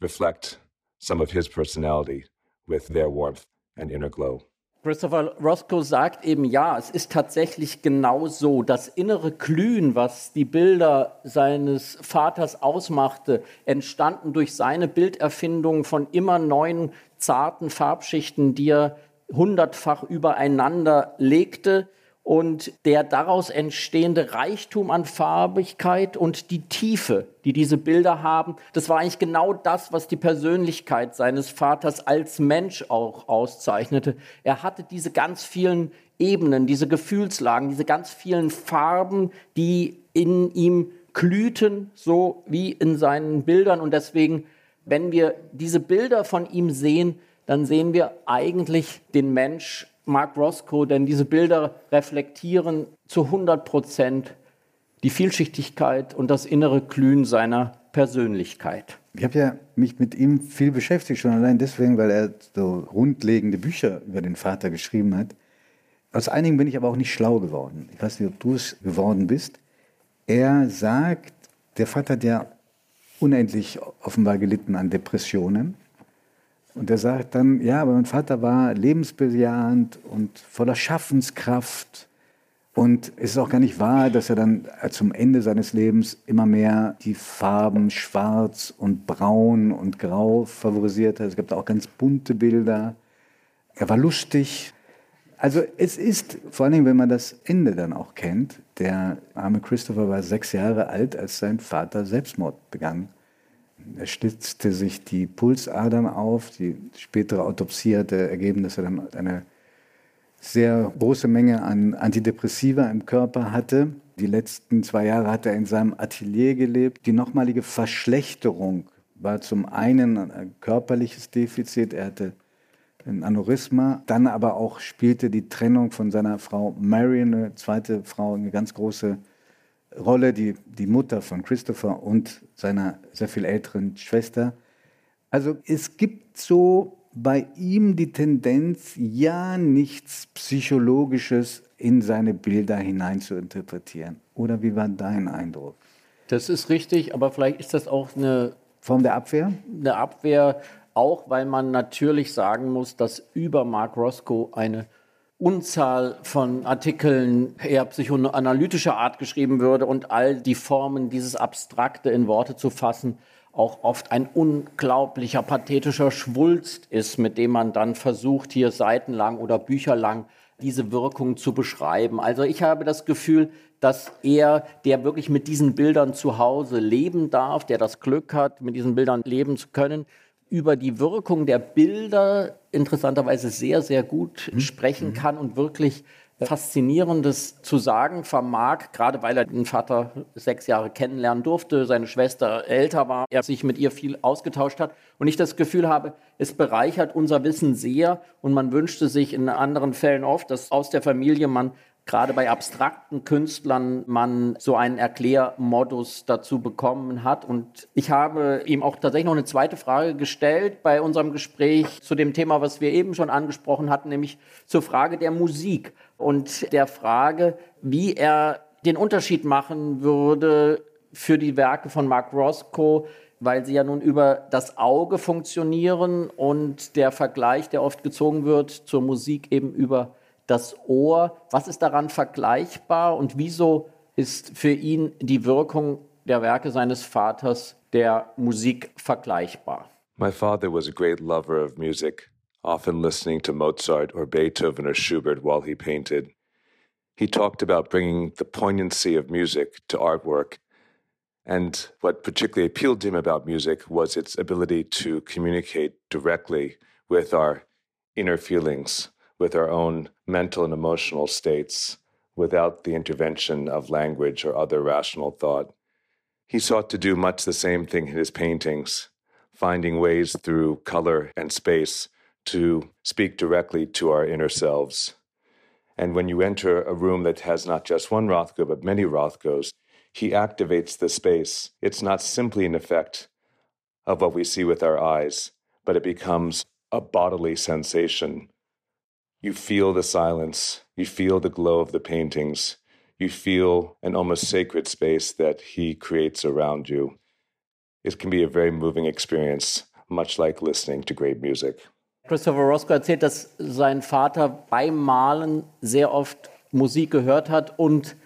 reflect some of his personality with their warmth and inner glow. Christopher Roscoe sagt eben, ja, es ist tatsächlich genau so. Das innere Glühen, was die Bilder seines Vaters ausmachte, entstanden durch seine Bilderfindung von immer neuen zarten Farbschichten, die er hundertfach übereinander legte und der daraus entstehende Reichtum an Farbigkeit und die Tiefe, die diese Bilder haben, das war eigentlich genau das, was die Persönlichkeit seines Vaters als Mensch auch auszeichnete. Er hatte diese ganz vielen Ebenen, diese Gefühlslagen, diese ganz vielen Farben, die in ihm glühten, so wie in seinen Bildern. Und deswegen, wenn wir diese Bilder von ihm sehen, dann sehen wir eigentlich den Mensch Mark Roscoe, denn diese Bilder reflektieren zu 100 Prozent die Vielschichtigkeit und das innere Glühen seiner Persönlichkeit. Ich habe ja mich mit ihm viel beschäftigt, schon allein deswegen, weil er so grundlegende Bücher über den Vater geschrieben hat. Aus einigen bin ich aber auch nicht schlau geworden. Ich weiß nicht, ob du es geworden bist. Er sagt, der Vater hat ja unendlich offenbar gelitten an Depressionen. Und er sagt dann, ja, aber mein Vater war lebensbejahend und voller Schaffenskraft. Und es ist auch gar nicht wahr, dass er dann zum Ende seines Lebens immer mehr die Farben schwarz und braun und grau favorisiert hat. Es gibt auch ganz bunte Bilder. Er war lustig. Also es ist, vor allem wenn man das Ende dann auch kennt, der arme Christopher war sechs Jahre alt, als sein Vater Selbstmord begann. Er schlitzte sich die Pulsadern auf. Die spätere Autopsie hatte ergeben, dass er dann eine sehr große Menge an Antidepressiva im Körper hatte. Die letzten zwei Jahre hat er in seinem Atelier gelebt. Die nochmalige Verschlechterung war zum einen ein körperliches Defizit. Er hatte ein Aneurysma. Dann aber auch spielte die Trennung von seiner Frau Marion, eine zweite Frau, eine ganz große Rolle, die, die Mutter von Christopher und seiner sehr viel älteren Schwester. Also es gibt so bei ihm die Tendenz, ja nichts Psychologisches in seine Bilder hinein zu interpretieren. Oder wie war dein Eindruck? Das ist richtig, aber vielleicht ist das auch eine Form der Abwehr? Eine Abwehr, auch weil man natürlich sagen muss, dass über Mark Roscoe eine Unzahl von Artikeln eher psychoanalytischer Art geschrieben würde und all die Formen, dieses Abstrakte in Worte zu fassen, auch oft ein unglaublicher pathetischer Schwulst ist, mit dem man dann versucht, hier seitenlang oder bücherlang diese Wirkung zu beschreiben. Also ich habe das Gefühl, dass er, der wirklich mit diesen Bildern zu Hause leben darf, der das Glück hat, mit diesen Bildern leben zu können, über die Wirkung der Bilder interessanterweise sehr, sehr gut mhm. sprechen mhm. kann und wirklich Faszinierendes zu sagen vermag, gerade weil er den Vater sechs Jahre kennenlernen durfte, seine Schwester älter war, er sich mit ihr viel ausgetauscht hat und ich das Gefühl habe, es bereichert unser Wissen sehr und man wünschte sich in anderen Fällen oft, dass aus der Familie man gerade bei abstrakten Künstlern man so einen Erklärmodus dazu bekommen hat. Und ich habe ihm auch tatsächlich noch eine zweite Frage gestellt bei unserem Gespräch zu dem Thema, was wir eben schon angesprochen hatten, nämlich zur Frage der Musik und der Frage, wie er den Unterschied machen würde für die Werke von Mark Roscoe, weil sie ja nun über das Auge funktionieren und der Vergleich, der oft gezogen wird zur Musik eben über das Ohr. Was ist daran vergleichbar und wieso ist für ihn die Wirkung der Werke seines Vaters der Musik vergleichbar? My father was a great lover of music, often listening to Mozart or Beethoven or Schubert while he painted. He talked about bringing the poignancy of music to artwork. And what particularly appealed to him about music was its ability to communicate directly with our inner feelings, with our own mental and emotional states without the intervention of language or other rational thought. He sought to do much the same thing in his paintings, finding ways through color and space to speak directly to our inner selves. And when you enter a room that has not just one Rothko, but many Rothkos, he activates the space. It's not simply an effect of what we see with our eyes, but it becomes a bodily sensation you feel the silence, you feel the glow of the paintings, you feel an almost sacred space that he creates around you. It can be a very moving experience, much like listening to great music. Christopher Roscoe erzählt, dass sein Vater beim Malen sehr oft Musik gehört hat und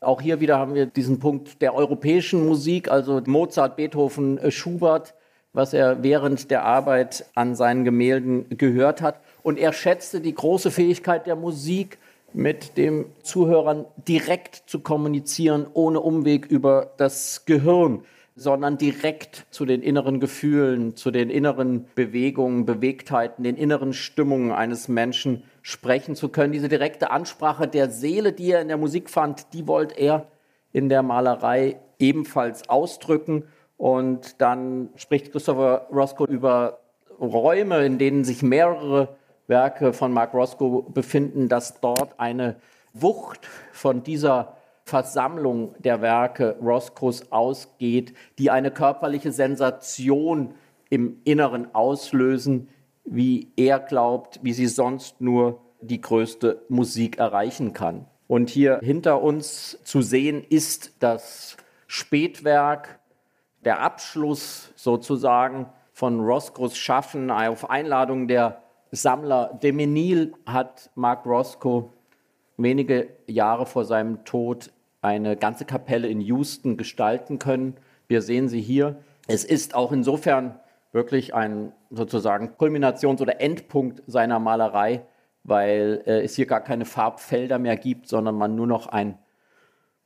auch hier wieder haben wir diesen Punkt der europäischen Musik, also Mozart, Beethoven, Schubert, was er während der Arbeit an seinen Gemälden gehört hat. Und er schätzte die große Fähigkeit der Musik, mit dem Zuhörern direkt zu kommunizieren, ohne Umweg über das Gehirn, sondern direkt zu den inneren Gefühlen, zu den inneren Bewegungen, Bewegtheiten, den inneren Stimmungen eines Menschen sprechen zu können. Diese direkte Ansprache der Seele, die er in der Musik fand, die wollte er in der Malerei ebenfalls ausdrücken. Und dann spricht Christopher Roscoe über Räume, in denen sich mehrere Werke von Mark Roscoe befinden, dass dort eine Wucht von dieser Versammlung der Werke Roscoes ausgeht, die eine körperliche Sensation im Inneren auslösen, wie er glaubt, wie sie sonst nur die größte Musik erreichen kann. Und hier hinter uns zu sehen ist das Spätwerk, der Abschluss sozusagen von Roscoes Schaffen auf Einladung der Sammler de Menil hat Mark Roscoe wenige Jahre vor seinem Tod eine ganze Kapelle in Houston gestalten können. Wir sehen sie hier. Es ist auch insofern wirklich ein sozusagen Kulminations- oder Endpunkt seiner Malerei, weil äh, es hier gar keine Farbfelder mehr gibt, sondern man nur noch ein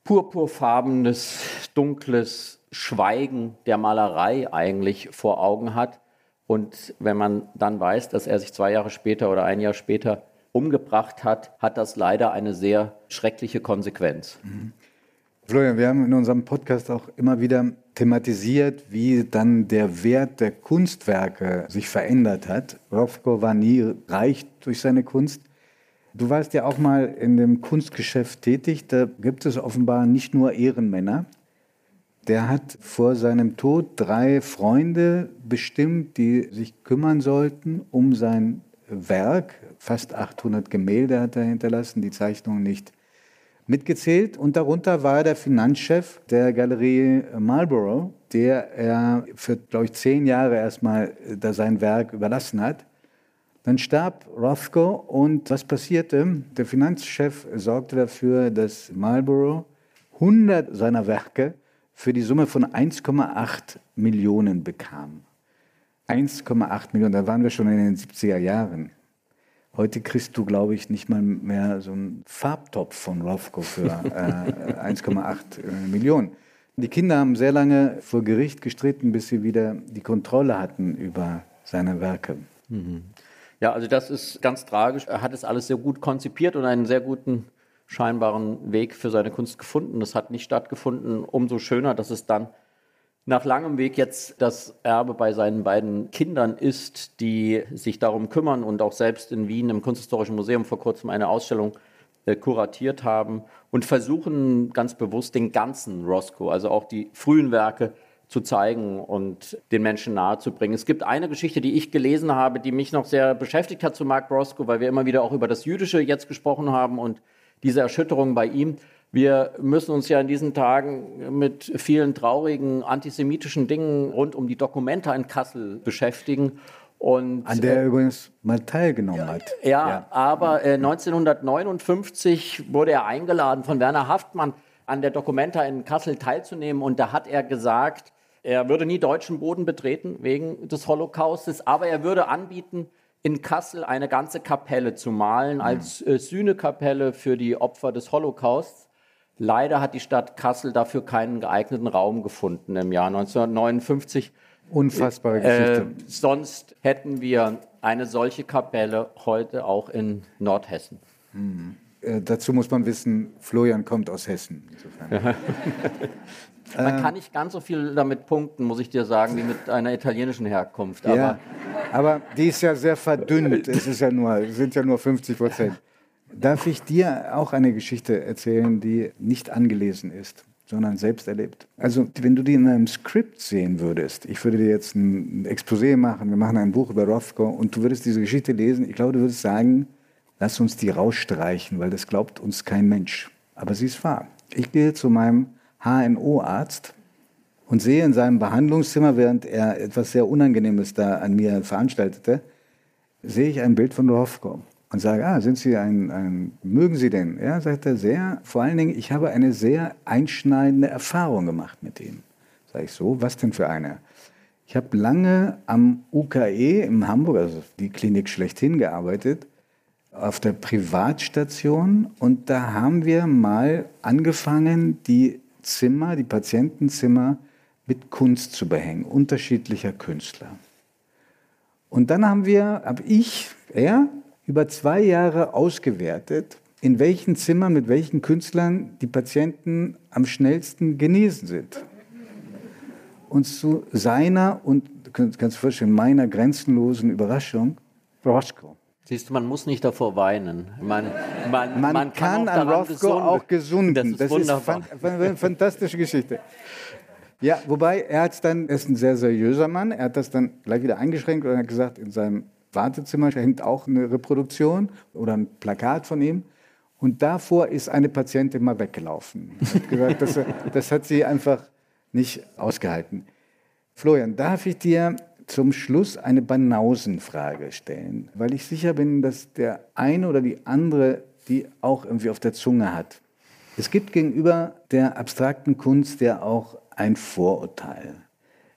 purpurfarbenes, dunkles Schweigen der Malerei eigentlich vor Augen hat. Und wenn man dann weiß, dass er sich zwei Jahre später oder ein Jahr später umgebracht hat, hat das leider eine sehr schreckliche Konsequenz. Mhm. Florian, wir haben in unserem Podcast auch immer wieder thematisiert, wie dann der Wert der Kunstwerke sich verändert hat. Rothko war nie reich durch seine Kunst. Du warst ja auch mal in dem Kunstgeschäft tätig. Da gibt es offenbar nicht nur Ehrenmänner, der hat vor seinem Tod drei Freunde bestimmt, die sich kümmern sollten um sein Werk. Fast 800 Gemälde hat er hinterlassen, die Zeichnungen nicht mitgezählt. Und darunter war der Finanzchef der Galerie Marlborough, der er für, glaube ich, zehn Jahre erstmal da sein Werk überlassen hat. Dann starb Rothko und was passierte? Der Finanzchef sorgte dafür, dass Marlborough 100 seiner Werke für die Summe von 1,8 Millionen bekam. 1,8 Millionen, da waren wir schon in den 70er Jahren. Heute kriegst du, glaube ich, nicht mal mehr so einen Farbtopf von Rothko für äh, 1,8 äh, Millionen. Die Kinder haben sehr lange vor Gericht gestritten, bis sie wieder die Kontrolle hatten über seine Werke. Mhm. Ja, also das ist ganz tragisch. Er hat es alles sehr gut konzipiert und einen sehr guten scheinbaren Weg für seine Kunst gefunden. Das hat nicht stattgefunden. Umso schöner, dass es dann nach langem Weg jetzt das Erbe bei seinen beiden Kindern ist, die sich darum kümmern und auch selbst in Wien im Kunsthistorischen Museum vor kurzem eine Ausstellung äh, kuratiert haben und versuchen ganz bewusst den ganzen Roscoe, also auch die frühen Werke, zu zeigen und den Menschen nahezubringen. Es gibt eine Geschichte, die ich gelesen habe, die mich noch sehr beschäftigt hat zu Mark Roscoe, weil wir immer wieder auch über das Jüdische jetzt gesprochen haben und diese Erschütterung bei ihm. Wir müssen uns ja in diesen Tagen mit vielen traurigen antisemitischen Dingen rund um die Dokumenta in Kassel beschäftigen. Und, An der er äh, übrigens mal teilgenommen hat. Ja, ja. aber äh, 1959 wurde er eingeladen von Werner Haftmann an der Dokumenta in Kassel teilzunehmen und da hat er gesagt, er würde nie deutschen Boden betreten wegen des Holocaustes, aber er würde anbieten, in Kassel eine ganze Kapelle zu malen mhm. als äh, Sühnekapelle für die Opfer des Holocausts. Leider hat die Stadt Kassel dafür keinen geeigneten Raum gefunden im Jahr 1959. Unfassbare Geschichte. Äh, sonst hätten wir eine solche Kapelle heute auch in Nordhessen. Mhm. Äh, dazu muss man wissen, Florian kommt aus Hessen. Man ähm, kann nicht ganz so viel damit punkten, muss ich dir sagen, wie mit einer italienischen Herkunft. Aber, ja, aber die ist ja sehr verdünnt. Es ist ja nur, sind ja nur 50 Prozent. Darf ich dir auch eine Geschichte erzählen, die nicht angelesen ist, sondern selbst erlebt? Also, wenn du die in einem Skript sehen würdest, ich würde dir jetzt ein Exposé machen, wir machen ein Buch über Rothko und du würdest diese Geschichte lesen, ich glaube, du würdest sagen, lass uns die rausstreichen, weil das glaubt uns kein Mensch. Aber sie ist wahr. Ich gehe zu meinem HNO-Arzt und sehe in seinem Behandlungszimmer, während er etwas sehr Unangenehmes da an mir veranstaltete, sehe ich ein Bild von Rohofko und sage, ah, sind Sie ein, ein, mögen Sie den? Ja, sagt er, sehr. Vor allen Dingen, ich habe eine sehr einschneidende Erfahrung gemacht mit ihm. Sage ich so, was denn für eine? Ich habe lange am UKE in Hamburg, also die Klinik schlechthin, gearbeitet auf der Privatstation und da haben wir mal angefangen, die Zimmer, die Patientenzimmer mit Kunst zu behängen, unterschiedlicher Künstler. Und dann haben wir, habe ich, er, über zwei Jahre ausgewertet, in welchen Zimmern mit welchen Künstlern die Patienten am schnellsten genesen sind. Und zu seiner und, kannst du vorstellen, meiner grenzenlosen Überraschung, Roschko. Siehst du, man muss nicht davor weinen. Man, man, man, man kann, kann an Rothko auch gesunden. Das ist, das ist eine fantastische Geschichte. Ja, wobei er hat dann, er ist ein sehr seriöser Mann, er hat das dann gleich wieder eingeschränkt und hat gesagt, in seinem Wartezimmer hängt auch eine Reproduktion oder ein Plakat von ihm. Und davor ist eine Patientin mal weggelaufen. Hat gesagt, das, das hat sie einfach nicht ausgehalten. Florian, darf ich dir zum Schluss eine Banausenfrage stellen, weil ich sicher bin, dass der eine oder die andere die auch irgendwie auf der Zunge hat. Es gibt gegenüber der abstrakten Kunst ja auch ein Vorurteil,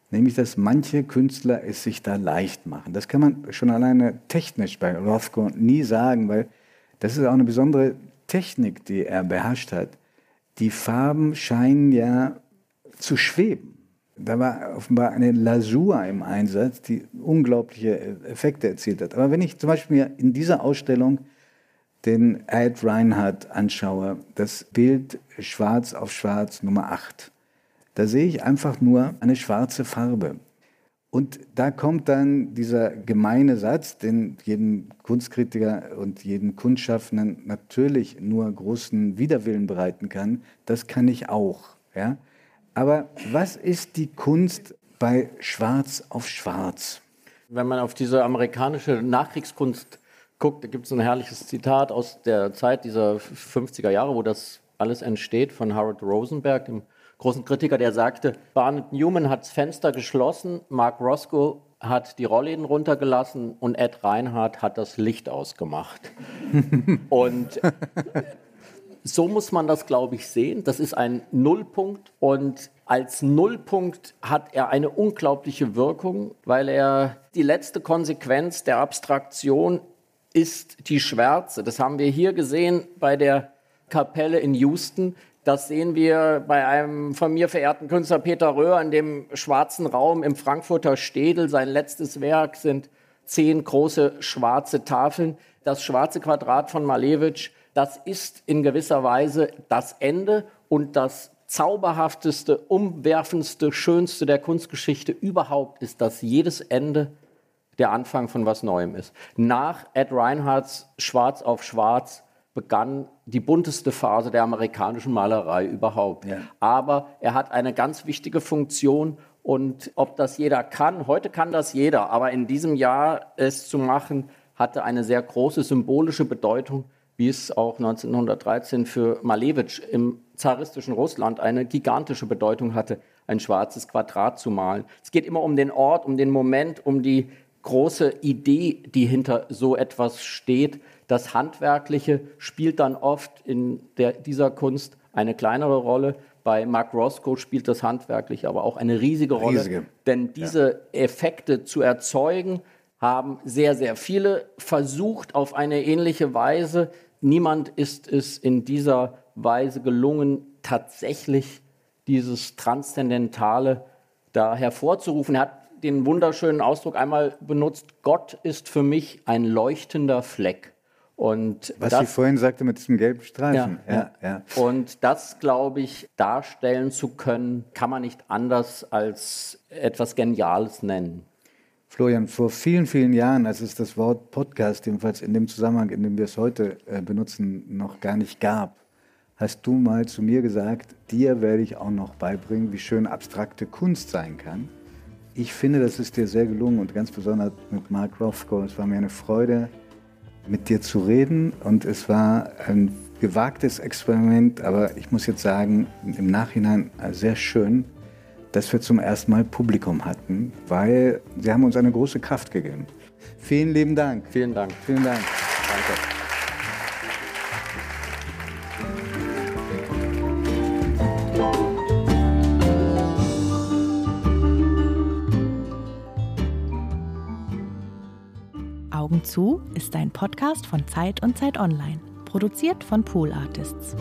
nämlich dass manche Künstler es sich da leicht machen. Das kann man schon alleine technisch bei Rothko nie sagen, weil das ist auch eine besondere Technik, die er beherrscht hat. Die Farben scheinen ja zu schweben. Da war offenbar eine Lasur im Einsatz, die unglaubliche Effekte erzielt hat. Aber wenn ich zum Beispiel mir in dieser Ausstellung den Ed Reinhardt anschaue, das Bild Schwarz auf Schwarz Nummer 8, da sehe ich einfach nur eine schwarze Farbe. Und da kommt dann dieser gemeine Satz, den jedem Kunstkritiker und jedem Kunstschaffenden natürlich nur großen Widerwillen bereiten kann, das kann ich auch. Ja? Aber was ist die Kunst bei Schwarz auf Schwarz? Wenn man auf diese amerikanische Nachkriegskunst guckt, da gibt es ein herrliches Zitat aus der Zeit dieser 50er Jahre, wo das alles entsteht, von Howard Rosenberg, dem großen Kritiker, der sagte, Barnett Newman hat das Fenster geschlossen, Mark Roscoe hat die Rollläden runtergelassen und Ed Reinhardt hat das Licht ausgemacht. und so muss man das, glaube ich, sehen. Das ist ein Nullpunkt und als Nullpunkt hat er eine unglaubliche Wirkung, weil er die letzte Konsequenz der Abstraktion ist die Schwärze. Das haben wir hier gesehen bei der Kapelle in Houston. Das sehen wir bei einem von mir verehrten Künstler Peter Röhr in dem schwarzen Raum im Frankfurter Städel. Sein letztes Werk sind zehn große schwarze Tafeln. Das schwarze Quadrat von Malevich, das ist in gewisser Weise das Ende und das zauberhafteste, umwerfendste, schönste der Kunstgeschichte überhaupt ist, dass jedes Ende der Anfang von was Neuem ist. Nach Ed Reinhardts Schwarz auf Schwarz begann die bunteste Phase der amerikanischen Malerei überhaupt. Ja. Aber er hat eine ganz wichtige Funktion und ob das jeder kann, heute kann das jeder, aber in diesem Jahr es zu machen, hatte eine sehr große symbolische Bedeutung, wie es auch 1913 für Malevich im zaristischen Russland eine gigantische Bedeutung hatte, ein schwarzes Quadrat zu malen. Es geht immer um den Ort, um den Moment, um die große Idee, die hinter so etwas steht. Das Handwerkliche spielt dann oft in der, dieser Kunst eine kleinere Rolle. Bei Mark Roscoe spielt das Handwerkliche aber auch eine riesige Rolle. Riesige. Denn diese ja. Effekte zu erzeugen, haben sehr, sehr viele versucht auf eine ähnliche Weise. Niemand ist es in dieser Weise gelungen, tatsächlich dieses Transzendentale da hervorzurufen. Er hat den wunderschönen Ausdruck einmal benutzt, Gott ist für mich ein leuchtender Fleck. Und Was das, sie vorhin sagte mit diesem gelben Streifen. Ja, ja, ja. Und das, glaube ich, darstellen zu können, kann man nicht anders als etwas Geniales nennen. Florian, vor vielen, vielen Jahren, als es das Wort Podcast, jedenfalls in dem Zusammenhang, in dem wir es heute äh, benutzen, noch gar nicht gab, hast du mal zu mir gesagt, dir werde ich auch noch beibringen, wie schön abstrakte Kunst sein kann. Ich finde, das ist dir sehr gelungen und ganz besonders mit Mark Rothko. Es war mir eine Freude, mit dir zu reden und es war ein gewagtes Experiment, aber ich muss jetzt sagen, im Nachhinein sehr schön, dass wir zum ersten Mal Publikum hatten, weil sie haben uns eine große Kraft gegeben. Vielen lieben Dank. Vielen Dank. Vielen Dank. Danke. Augen zu ist ein Podcast von Zeit und Zeit Online, produziert von Pool Artists.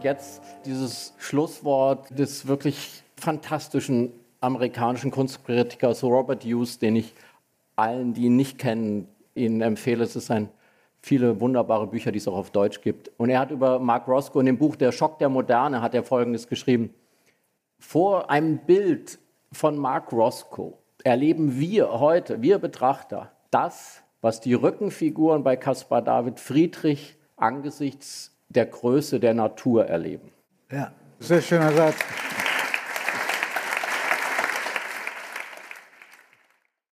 Und jetzt dieses Schlusswort des wirklich fantastischen amerikanischen Kunstkritikers Robert Hughes, den ich allen, die ihn nicht kennen, Ihnen empfehle. Es ist ein viele wunderbare Bücher, die es auch auf Deutsch gibt. Und er hat über Mark Roscoe in dem Buch Der Schock der Moderne hat er Folgendes geschrieben. Vor einem Bild von Mark Roscoe erleben wir heute, wir Betrachter, das, was die Rückenfiguren bei Caspar David Friedrich angesichts der Größe der Natur erleben. Ja, sehr schöner Satz.